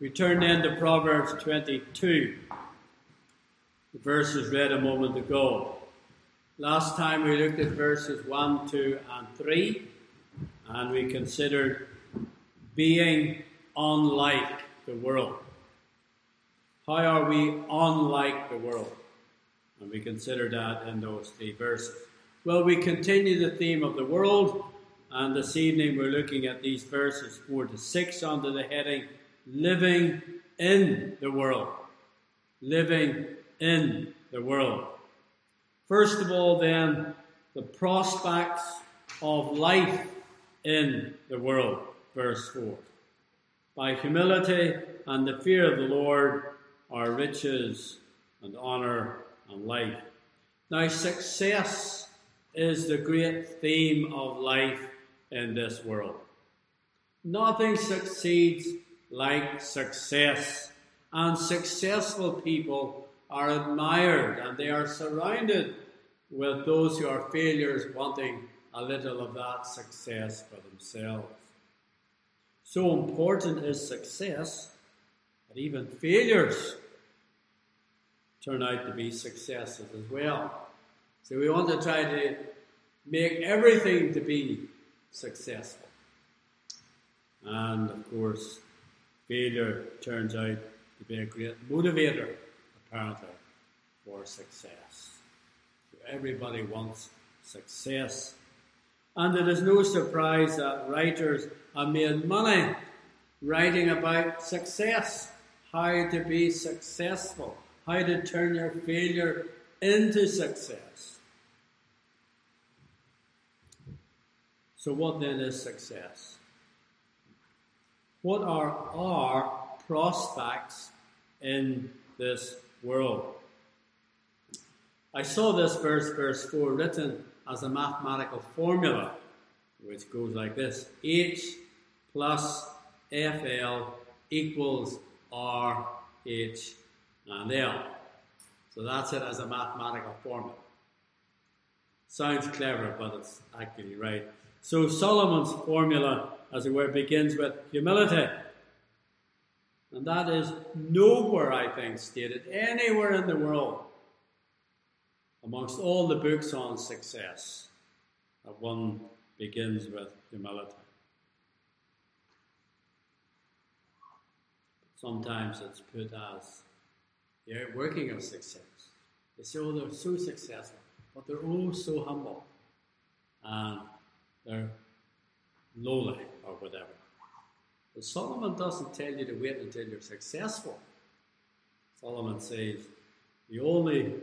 We turn then to Proverbs 22, the verses read a moment ago. Last time we looked at verses 1, 2, and 3, and we considered being unlike the world. How are we unlike the world? And we considered that in those three verses. Well, we continue the theme of the world, and this evening we're looking at these verses 4 to 6 under the heading Living in the World. Living in the world. First of all, then, the prospects of life in the world. Verse 4. By humility and the fear of the Lord are riches and honour and life. Now, success is the great theme of life in this world. Nothing succeeds like success, and successful people are admired and they are surrounded with those who are failures wanting a little of that success for themselves. So important is success that even failures turn out to be successes as well. So we want to try to make everything to be successful. And of course, failure turns out to be a great motivator, apparently, for success. So everybody wants success. And it is no surprise that writers have made money writing about success, how to be successful how to turn your failure into success. So, what then is success? What are our prospects in this world? I saw this verse, verse 4, written as a mathematical formula, which goes like this H plus FL equals RH and L. So that's it as a mathematical formula. Sounds clever, but it's actually right. So Solomon's formula, as it were, begins with humility. And that is nowhere, I think, stated anywhere in the world amongst all the books on success that one begins with humility. Sometimes it's put as they're working of success. They say, oh, they're so successful, but they're all so humble. And they're lowly or whatever. But Solomon doesn't tell you to wait until you're successful. Solomon says the only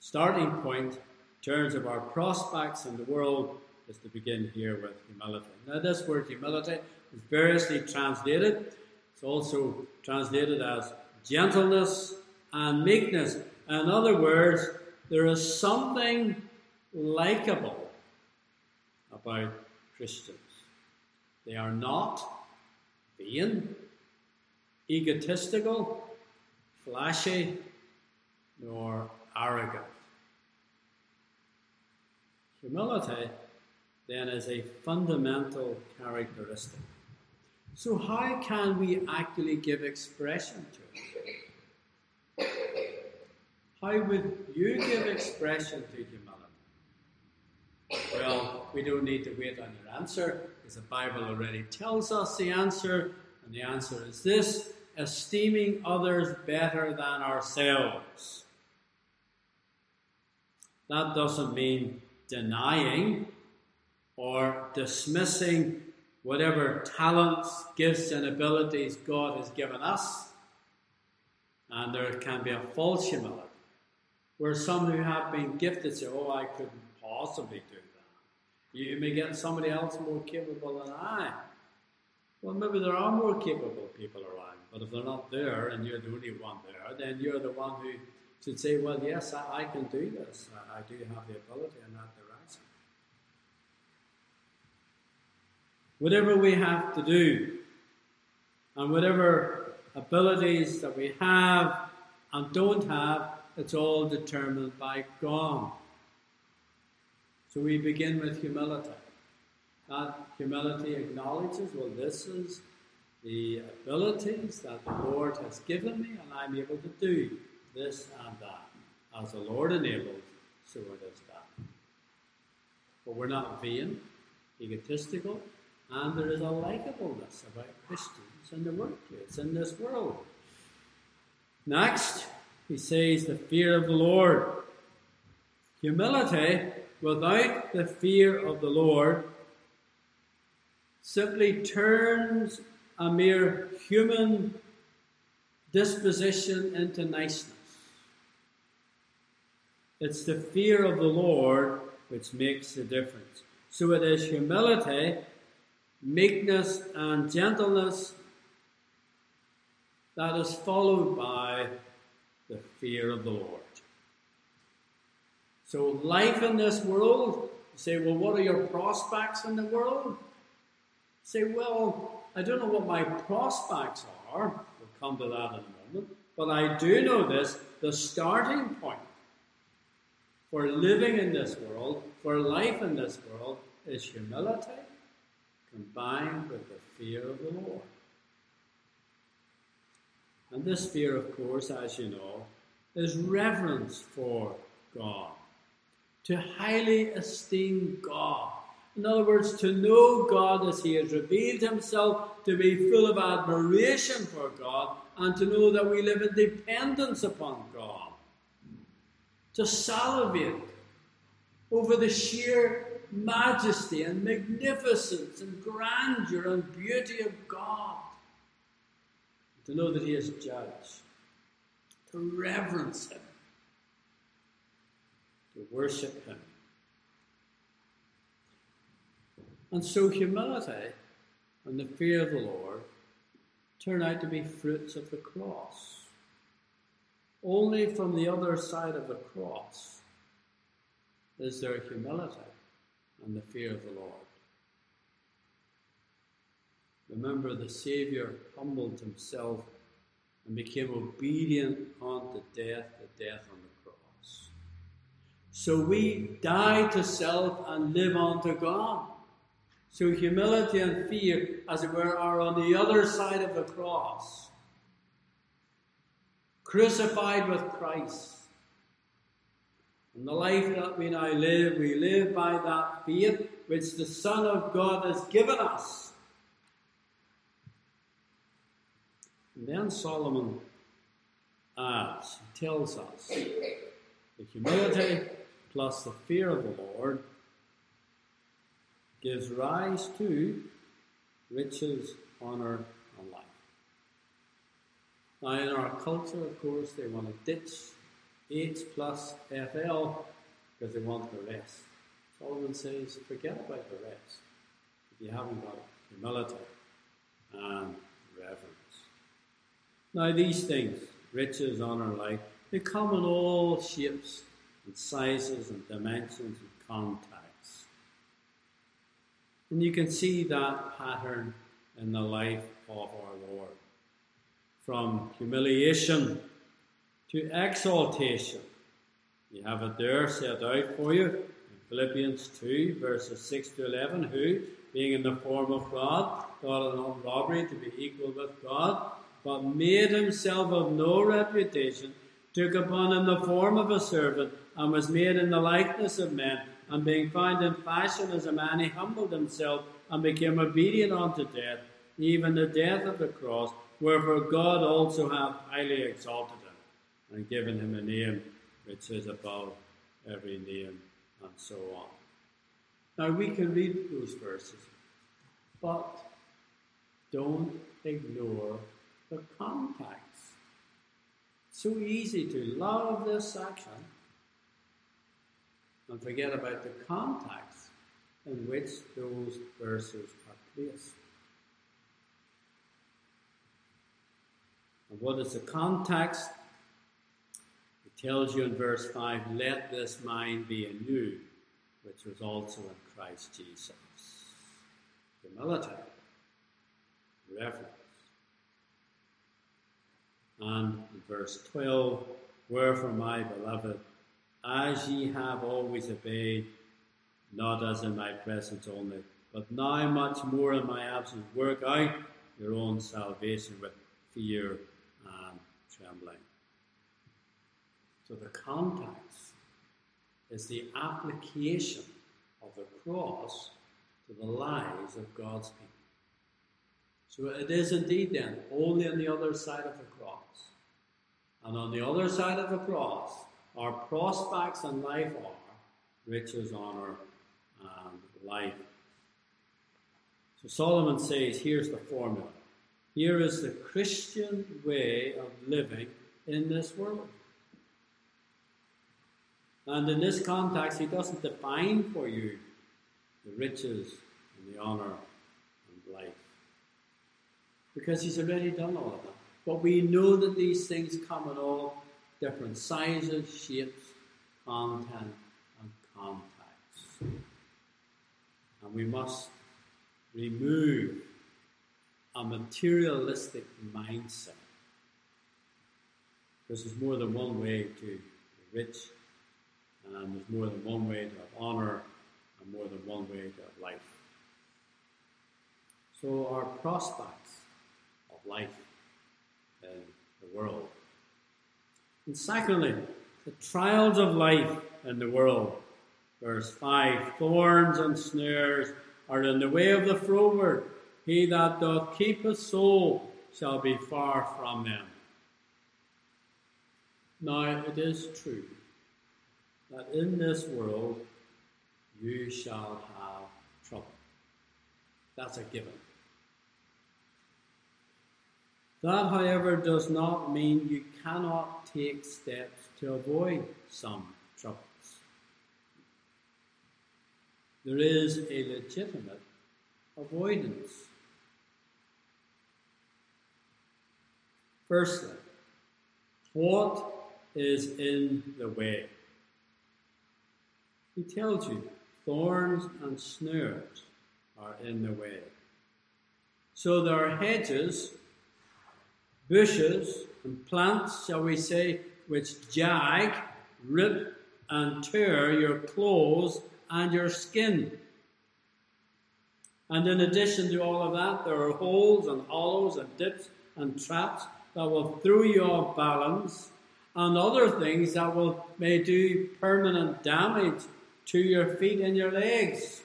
starting point in terms of our prospects in the world is to begin here with humility. Now, this word humility is variously translated. It's also translated as gentleness, and meekness. In other words, there is something likable about Christians. They are not vain, egotistical, flashy, nor arrogant. Humility, then, is a fundamental characteristic. So, how can we actually give expression to it? How would you give expression to humility? We don't need to wait on your answer, because the Bible already tells us the answer, and the answer is this esteeming others better than ourselves. That doesn't mean denying or dismissing whatever talents, gifts, and abilities God has given us. And there can be a false humility, where some who have been gifted say, Oh, I couldn't possibly do. You may get somebody else more capable than I. Well, maybe there are more capable people around, but if they're not there and you're the only one there, then you're the one who should say, Well, yes, I, I can do this. I, I do have the ability in the right. whatever we have to do, and whatever abilities that we have and don't have, it's all determined by God. So we begin with humility. That humility acknowledges, well, this is the abilities that the Lord has given me, and I'm able to do this and that. As the Lord enables, so it is that. But we're not vain, egotistical, and there is a likableness about Christians in the workplace, in this world. Next, he says the fear of the Lord. Humility without the fear of the Lord simply turns a mere human disposition into niceness. It's the fear of the Lord which makes the difference. So it is humility, meekness, and gentleness that is followed by the fear of the Lord. So, life in this world, you say, well, what are your prospects in the world? You say, well, I don't know what my prospects are. We'll come to that in a moment. But I do know this the starting point for living in this world, for life in this world, is humility combined with the fear of the Lord. And this fear, of course, as you know, is reverence for God, to highly esteem God. In other words, to know God as He has revealed Himself, to be full of admiration for God, and to know that we live in dependence upon God. To salivate over the sheer majesty and magnificence and grandeur and beauty of God to know that He is judge, to reverence Him, to worship Him. And so humility and the fear of the Lord turn out to be fruits of the cross. Only from the other side of the cross is there humility and the fear of the Lord. Remember, the Saviour humbled himself and became obedient unto death, the death on. So we die to self and live unto God. So humility and fear, as it were, are on the other side of the cross. Crucified with Christ. And the life that we now live, we live by that faith which the Son of God has given us. And then Solomon adds, he tells us, the humility plus the fear of the Lord gives rise to riches, honour, and life. Now, in our culture, of course, they want to ditch H plus FL because they want the rest. Solomon says, forget about the rest if you haven't got humility and reverence. Now, these things, riches, honour, life, they come in all shapes and sizes and dimensions and contexts. And you can see that pattern in the life of our Lord. From humiliation to exaltation. You have it there set out for you in Philippians 2, verses 6 to 11. Who, being in the form of God, thought it not robbery to be equal with God but made himself of no reputation, took upon him the form of a servant, and was made in the likeness of men. And being found in fashion as a man, he humbled himself and became obedient unto death, even the death of the cross. Wherefore God also hath highly exalted him, and given him a name which is above every name, and so on. Now we can read those verses, but don't ignore the context. So easy to love this section and forget about the context in which those verses are placed. And what is the context? It tells you in verse 5 let this mind be in you, which was also in Christ Jesus. Humility, reverence and verse 12, Wherefore, my beloved, as ye have always obeyed, not as in my presence only, but now much more in my absence, work out your own salvation with fear and trembling. So the context is the application of the cross to the lives of God's people. So it is indeed then only on the other side of the cross. And on the other side of the cross, our prospects in life are riches, honor, and life. So Solomon says here's the formula. Here is the Christian way of living in this world. And in this context, he doesn't define for you the riches and the honor. Because he's already done all of that. But we know that these things come in all different sizes, shapes, content, and contexts. And we must remove a materialistic mindset. Because there's more than one way to be rich, and there's more than one way to have honor, and more than one way to have life. So, our prospects of life and the world. And secondly, the trials of life and the world. Verse 5 Thorns and snares are in the way of the froward. He that doth keep his soul shall be far from them. Now it is true that in this world you shall have trouble. That's a given. That, however, does not mean you cannot take steps to avoid some troubles. There is a legitimate avoidance. Firstly, what is in the way? He tells you thorns and snares are in the way. So there are hedges bushes and plants, shall we say, which jag, rip, and tear your clothes and your skin. And in addition to all of that, there are holes and hollows and dips and traps that will throw you off balance, and other things that will may do permanent damage to your feet and your legs.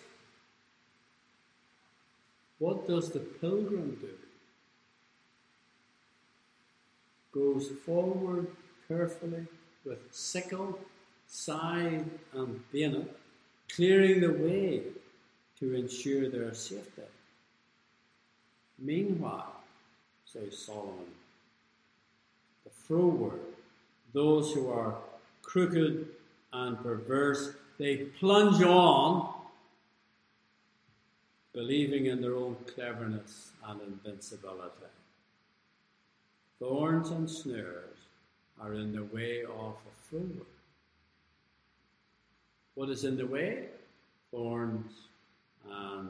What does the pilgrim do? Goes forward carefully with sickle, scythe, and bayonet, clearing the way to ensure their safety. Meanwhile, says Solomon, the froward, those who are crooked and perverse, they plunge on, believing in their own cleverness and invincibility. Thorns and snares are in the way of a fool. What is in the way? Thorns and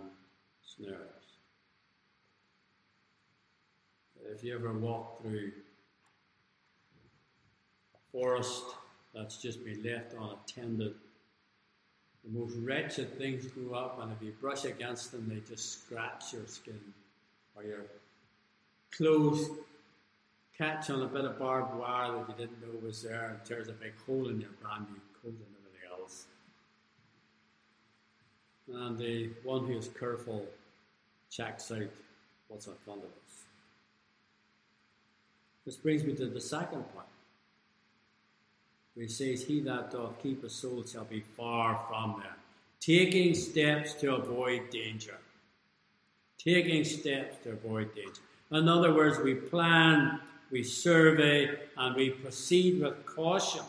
snares. If you ever walk through a forest that's just been left unattended, the most wretched things grow up, and if you brush against them, they just scratch your skin or your clothes catch on a bit of barbed wire that you didn't know was there and tears a big hole in your brand new coat and everything else. And the one who is careful checks out what's in front of us. This brings me to the second point. Where he says, He that doth keep his soul shall be far from them. Taking steps to avoid danger. Taking steps to avoid danger. In other words, we plan we survey, and we proceed with caution.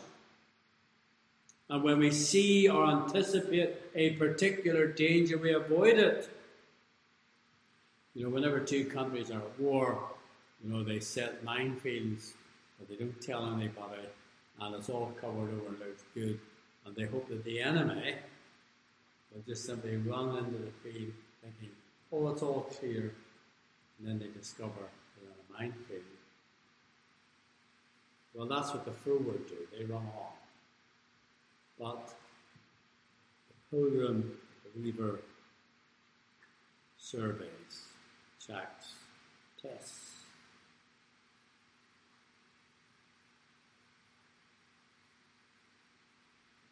And when we see or anticipate a particular danger, we avoid it. You know, whenever two countries are at war, you know, they set minefields, but they don't tell anybody, and it's all covered over and looks good. And they hope that the enemy will just simply run into the field thinking, oh, it's all clear. And then they discover they're a minefield. Well, that's what the froward do. They run on. But the pilgrim believer surveys, checks, tests.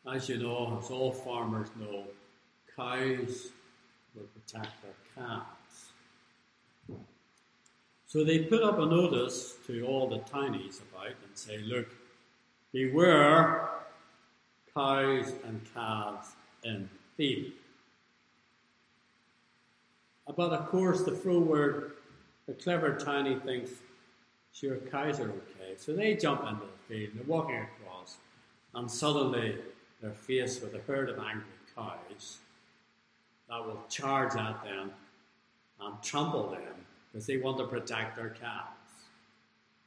As you know, as all farmers know, cows will protect their calves. So they put up a notice to all the tinies about and say, look, beware cows and calves in feed. But of course, the froward, the clever tiny thinks, sure, cows are okay. So they jump into the field they're walking across, and suddenly they're faced with a herd of angry cows that will charge at them and trample them because they want to protect their calves.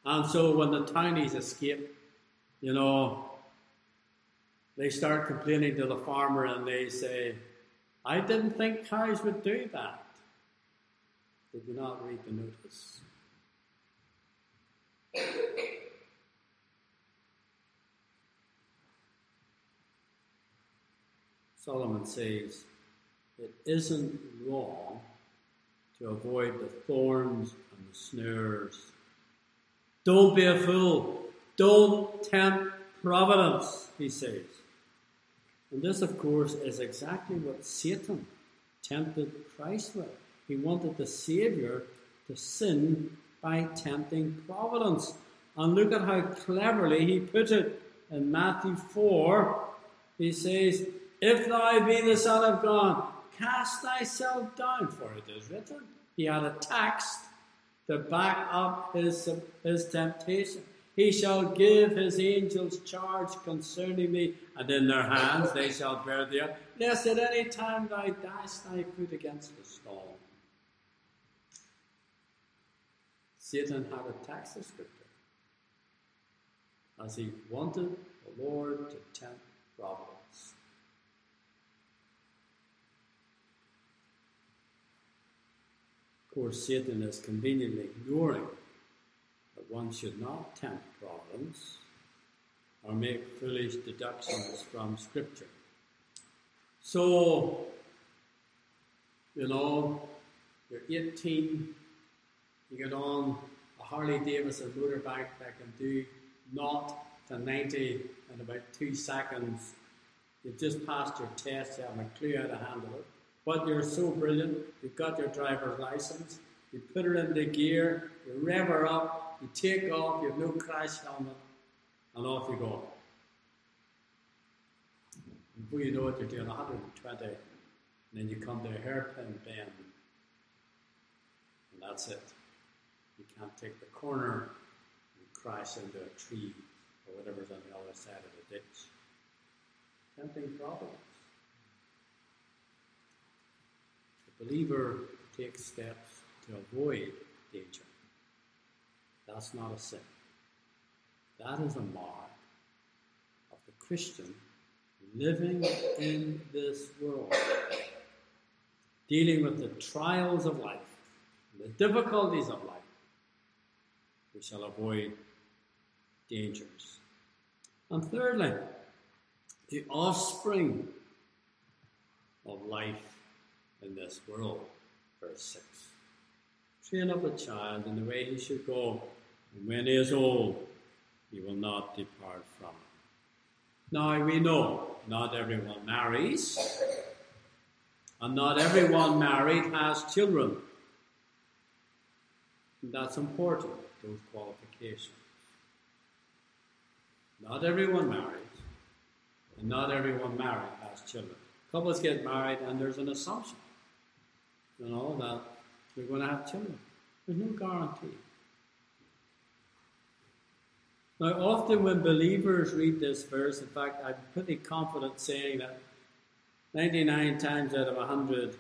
And so when the townies escape, you know, they start complaining to the farmer and they say, I didn't think cows would do that. Did you not read the notice? Solomon says, it isn't wrong to avoid the thorns and the snares. Don't be a fool. Don't tempt providence, he says. And this, of course, is exactly what Satan tempted Christ with. He wanted the Savior to sin by tempting providence. And look at how cleverly he put it in Matthew 4. He says, If thou be the Son of God, cast thyself down, for it is written. He had a text to back up his, his temptation. He shall give his angels charge concerning me, and in their hands they shall bear thee up, lest at any time thou dash thy foot against a stone. Satan had a tax descriptor, as he wanted the Lord to tempt providence. Course, Satan is conveniently ignoring that one should not tempt providence or make foolish deductions from Scripture. So, you know, you're 18, you get on a Harley Davidson motorbike that can do not to 90 in about two seconds. You've just passed your test, you have a clue how to handle it. But you're so brilliant, you've got your driver's license, you put it into gear, you rev her up, you take off, you have no crash helmet, and off you go. Before you know it, you're doing 120, and then you come to a hairpin bend, and that's it. You can't take the corner and crash into a tree or whatever's on the other side of the ditch. Tempting problems. The believer takes steps to avoid danger. That's not a sin. That is a mark of the Christian living in this world, dealing with the trials of life, the difficulties of life. We shall avoid dangers. And thirdly, the offspring of life in this world. Verse 6. Train up a child in the way he should go, and when he is old, he will not depart from it. Now we know not everyone marries, and not everyone married has children. And that's important, those qualifications. Not everyone marries, and not everyone married has children. Couples get married, and there's an assumption, you know, that they're going to have children. There's no guarantee. Now, often when believers read this verse, in fact, I'm pretty confident saying that 99 times out of 100,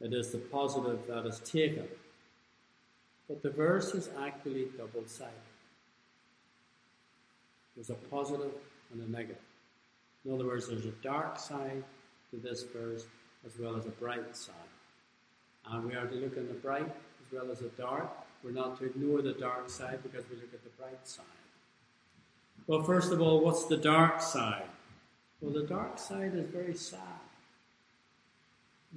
it is the positive that is taken. But the verse is actually double sided. There's a positive and a negative. In other words, there's a dark side to this verse as well as a bright side. And we are to look at the bright as well as the dark. We're not to ignore the dark side because we look at the bright side. Well, first of all, what's the dark side? Well, the dark side is very sad.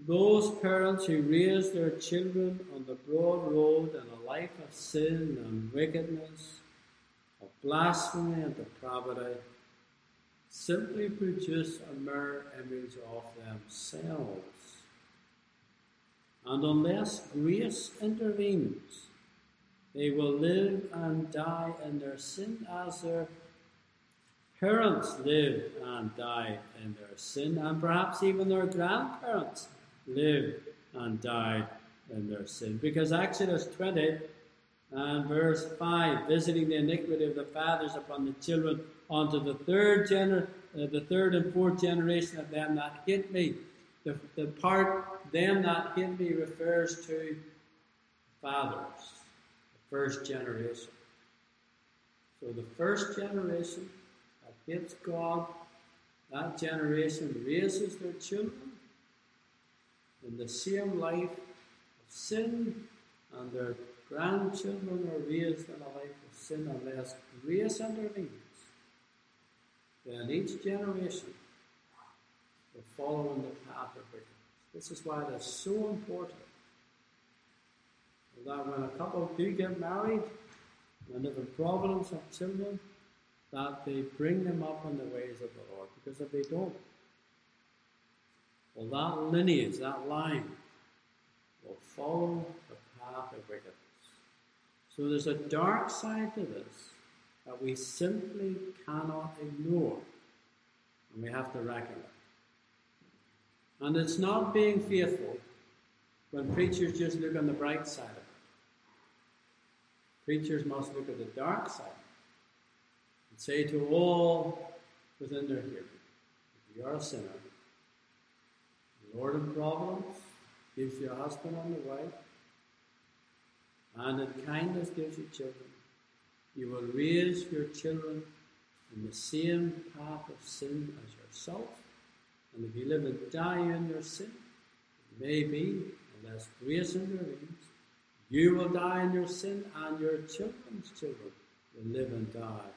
Those parents who raise their children on the broad road and a life of sin and wickedness, of blasphemy and depravity, simply produce a mirror image of themselves. And unless grace intervenes, they will live and die in their sin as their parents lived and died in their sin, and perhaps even their grandparents lived and died in their sin. Because Exodus 20 and verse 5, visiting the iniquity of the fathers upon the children unto the third gener- uh, the third and fourth generation of them that hate me. The, the part them that hit me refers to fathers, the first generation. So the first generation that hates God, that generation raises their children in the same life of sin, and their grandchildren are raised in a life of sin unless grace intervenes. Then each generation will follow in the path of wickedness. This is why is so important that when a couple do get married and have a providence of children, that they bring them up in the ways of the Lord. Because if they don't, well, that lineage, that line, will follow the path of wickedness. So there's a dark side to this that we simply cannot ignore, and we have to reckon it. And it's not being faithful when preachers just look on the bright side of it. Preachers must look at the dark side and say to all within their hearing, if you are a sinner, the Lord in providence gives you a husband and a wife, and in kindness gives you children. You will raise your children in the same path of sin as yourself. And if you live and die in your sin, maybe, may be, unless grace intervenes, you will die in your sin, and your children's children will live and die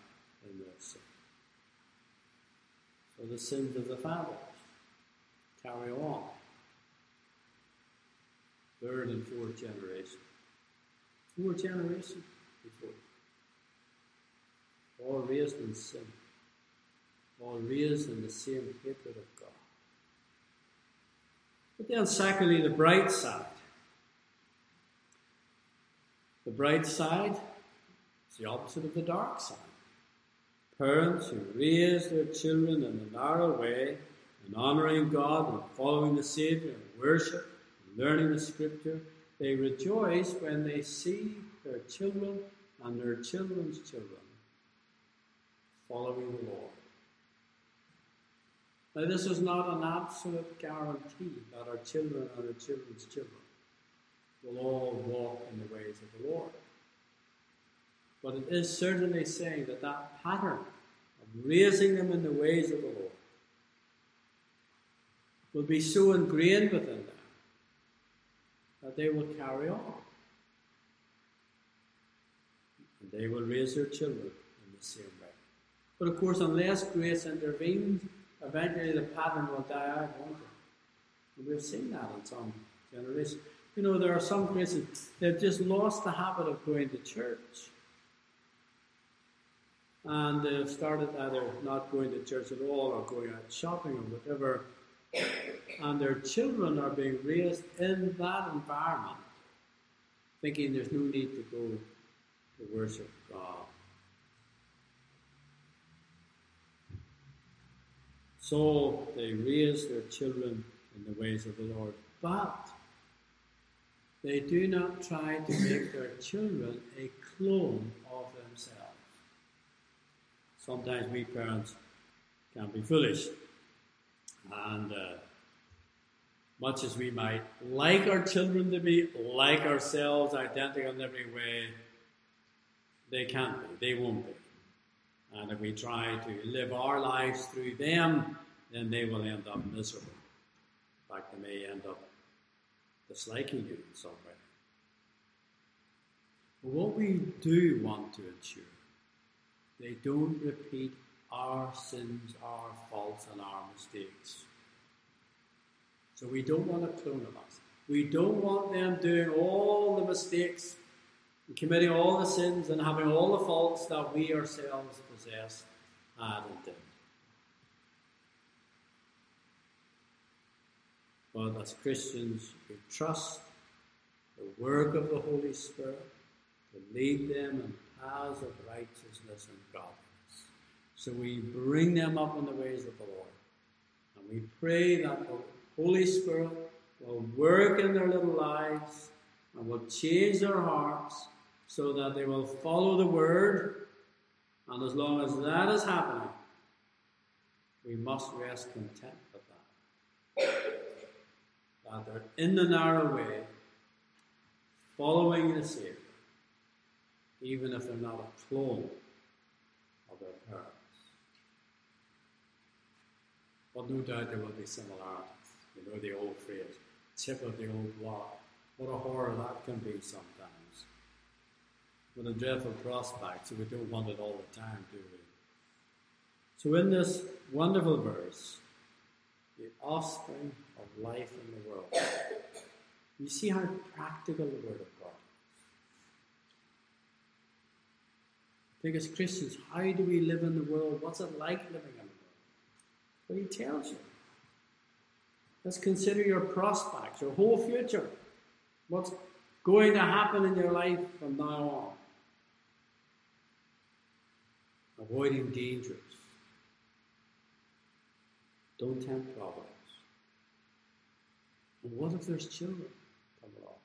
in their sin. So the sins of the fathers carry on. Third and fourth generation. Four generations before. All raised in sin. All raised in the same hatred of God. But then, secondly, the bright side. The bright side is the opposite of the dark side. Parents who raise their children in the narrow way, in honouring God and following the Saviour and worship and learning the Scripture, they rejoice when they see their children and their children's children following the Lord. Now, this is not an absolute guarantee that our children and our children's children will all walk in the ways of the Lord. But it is certainly saying that that pattern of raising them in the ways of the Lord will be so ingrained within them that they will carry on. And they will raise their children in the same way. But of course, unless grace intervenes, eventually the pattern will die out, won't it? We've seen that in some generations. You know, there are some Christians, they've just lost the habit of going to church. And they've started either not going to church at all or going out shopping or whatever. And their children are being raised in that environment, thinking there's no need to go to worship God. So they raise their children in the ways of the Lord. But they do not try to make their children a clone of themselves. Sometimes we parents can be foolish. And uh, much as we might like our children to be like ourselves, identical in every way, they can't be, they won't be. Uh, and if we try to live our lives through them, then they will end up miserable. In fact, they may end up disliking you in some way. But what we do want to ensure, they don't repeat our sins, our faults, and our mistakes. So we don't want a clone of us. We don't want them doing all the mistakes and committing all the sins and having all the faults that we ourselves possess had and did. But as Christians, we trust the work of the Holy Spirit to lead them in paths of righteousness and godliness. So we bring them up in the ways of the Lord. And we pray that the Holy Spirit will work in their little lives and will change their hearts so that they will follow the Word. And as long as that is happening, we must rest content with that. That they're in the narrow way, following the Savior, even if they're not a clone of their parents. But no doubt there will be similarities. You know the old phrase, tip of the old block. What a horror that can be sometimes. What a dreadful prospect, so we don't want it all the time, do we? So in this wonderful verse, the offspring of life in the world, you see how practical the Word of God is. As Christians, how do we live in the world? What's it like living in the world? Well, He tells you. Let's consider your prospects, your whole future. What's going to happen in your life from now on? Avoiding dangers. Don't tempt providence. And what if there's children come along?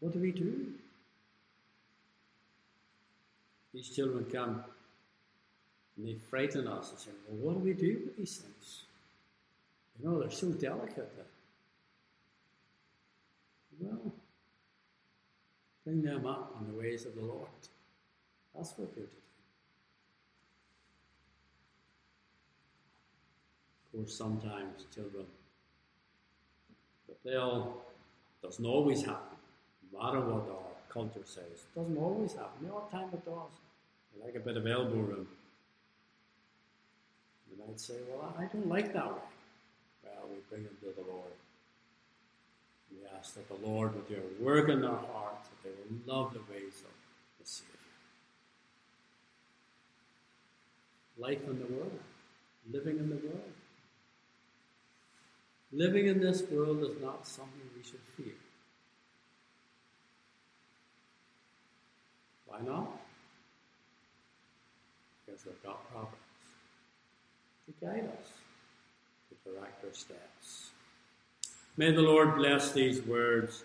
What do we do? These children come and they frighten us and say, Well, what do we do with these things? You know, they're so delicate. Well, bring them up on the ways of the Lord. That's what we're to do. Course, sometimes children, but they'll, doesn't always happen, no matter what our culture says. It doesn't always happen. Odd time it does. They like a bit of elbow room. You might say, well, I don't like that way. Well, we bring them to the Lord. We ask that the Lord would do a work in their hearts, that they will love the ways of the Savior. Life in the world, living in the world. Living in this world is not something we should fear. Why not? Because we've got Proverbs to guide us, to direct our steps. May the Lord bless these words